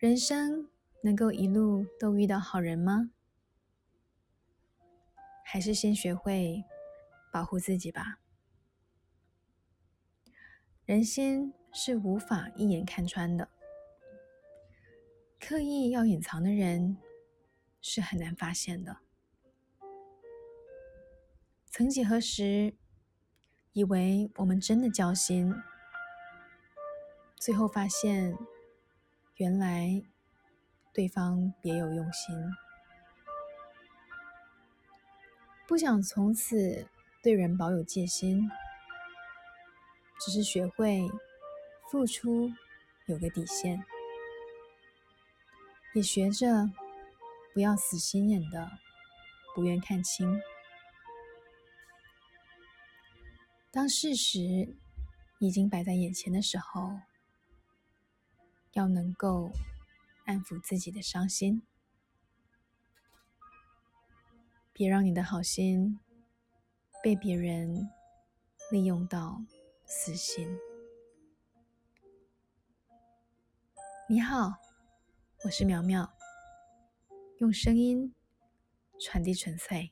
人生能够一路都遇到好人吗？还是先学会保护自己吧。人心是无法一眼看穿的，刻意要隐藏的人是很难发现的。曾几何时，以为我们真的交心，最后发现，原来对方别有用心。不想从此对人保有戒心，只是学会付出有个底线，也学着不要死心眼的不愿看清。当事实已经摆在眼前的时候，要能够安抚自己的伤心。别让你的好心被别人利用到死心。你好，我是苗苗，用声音传递纯粹。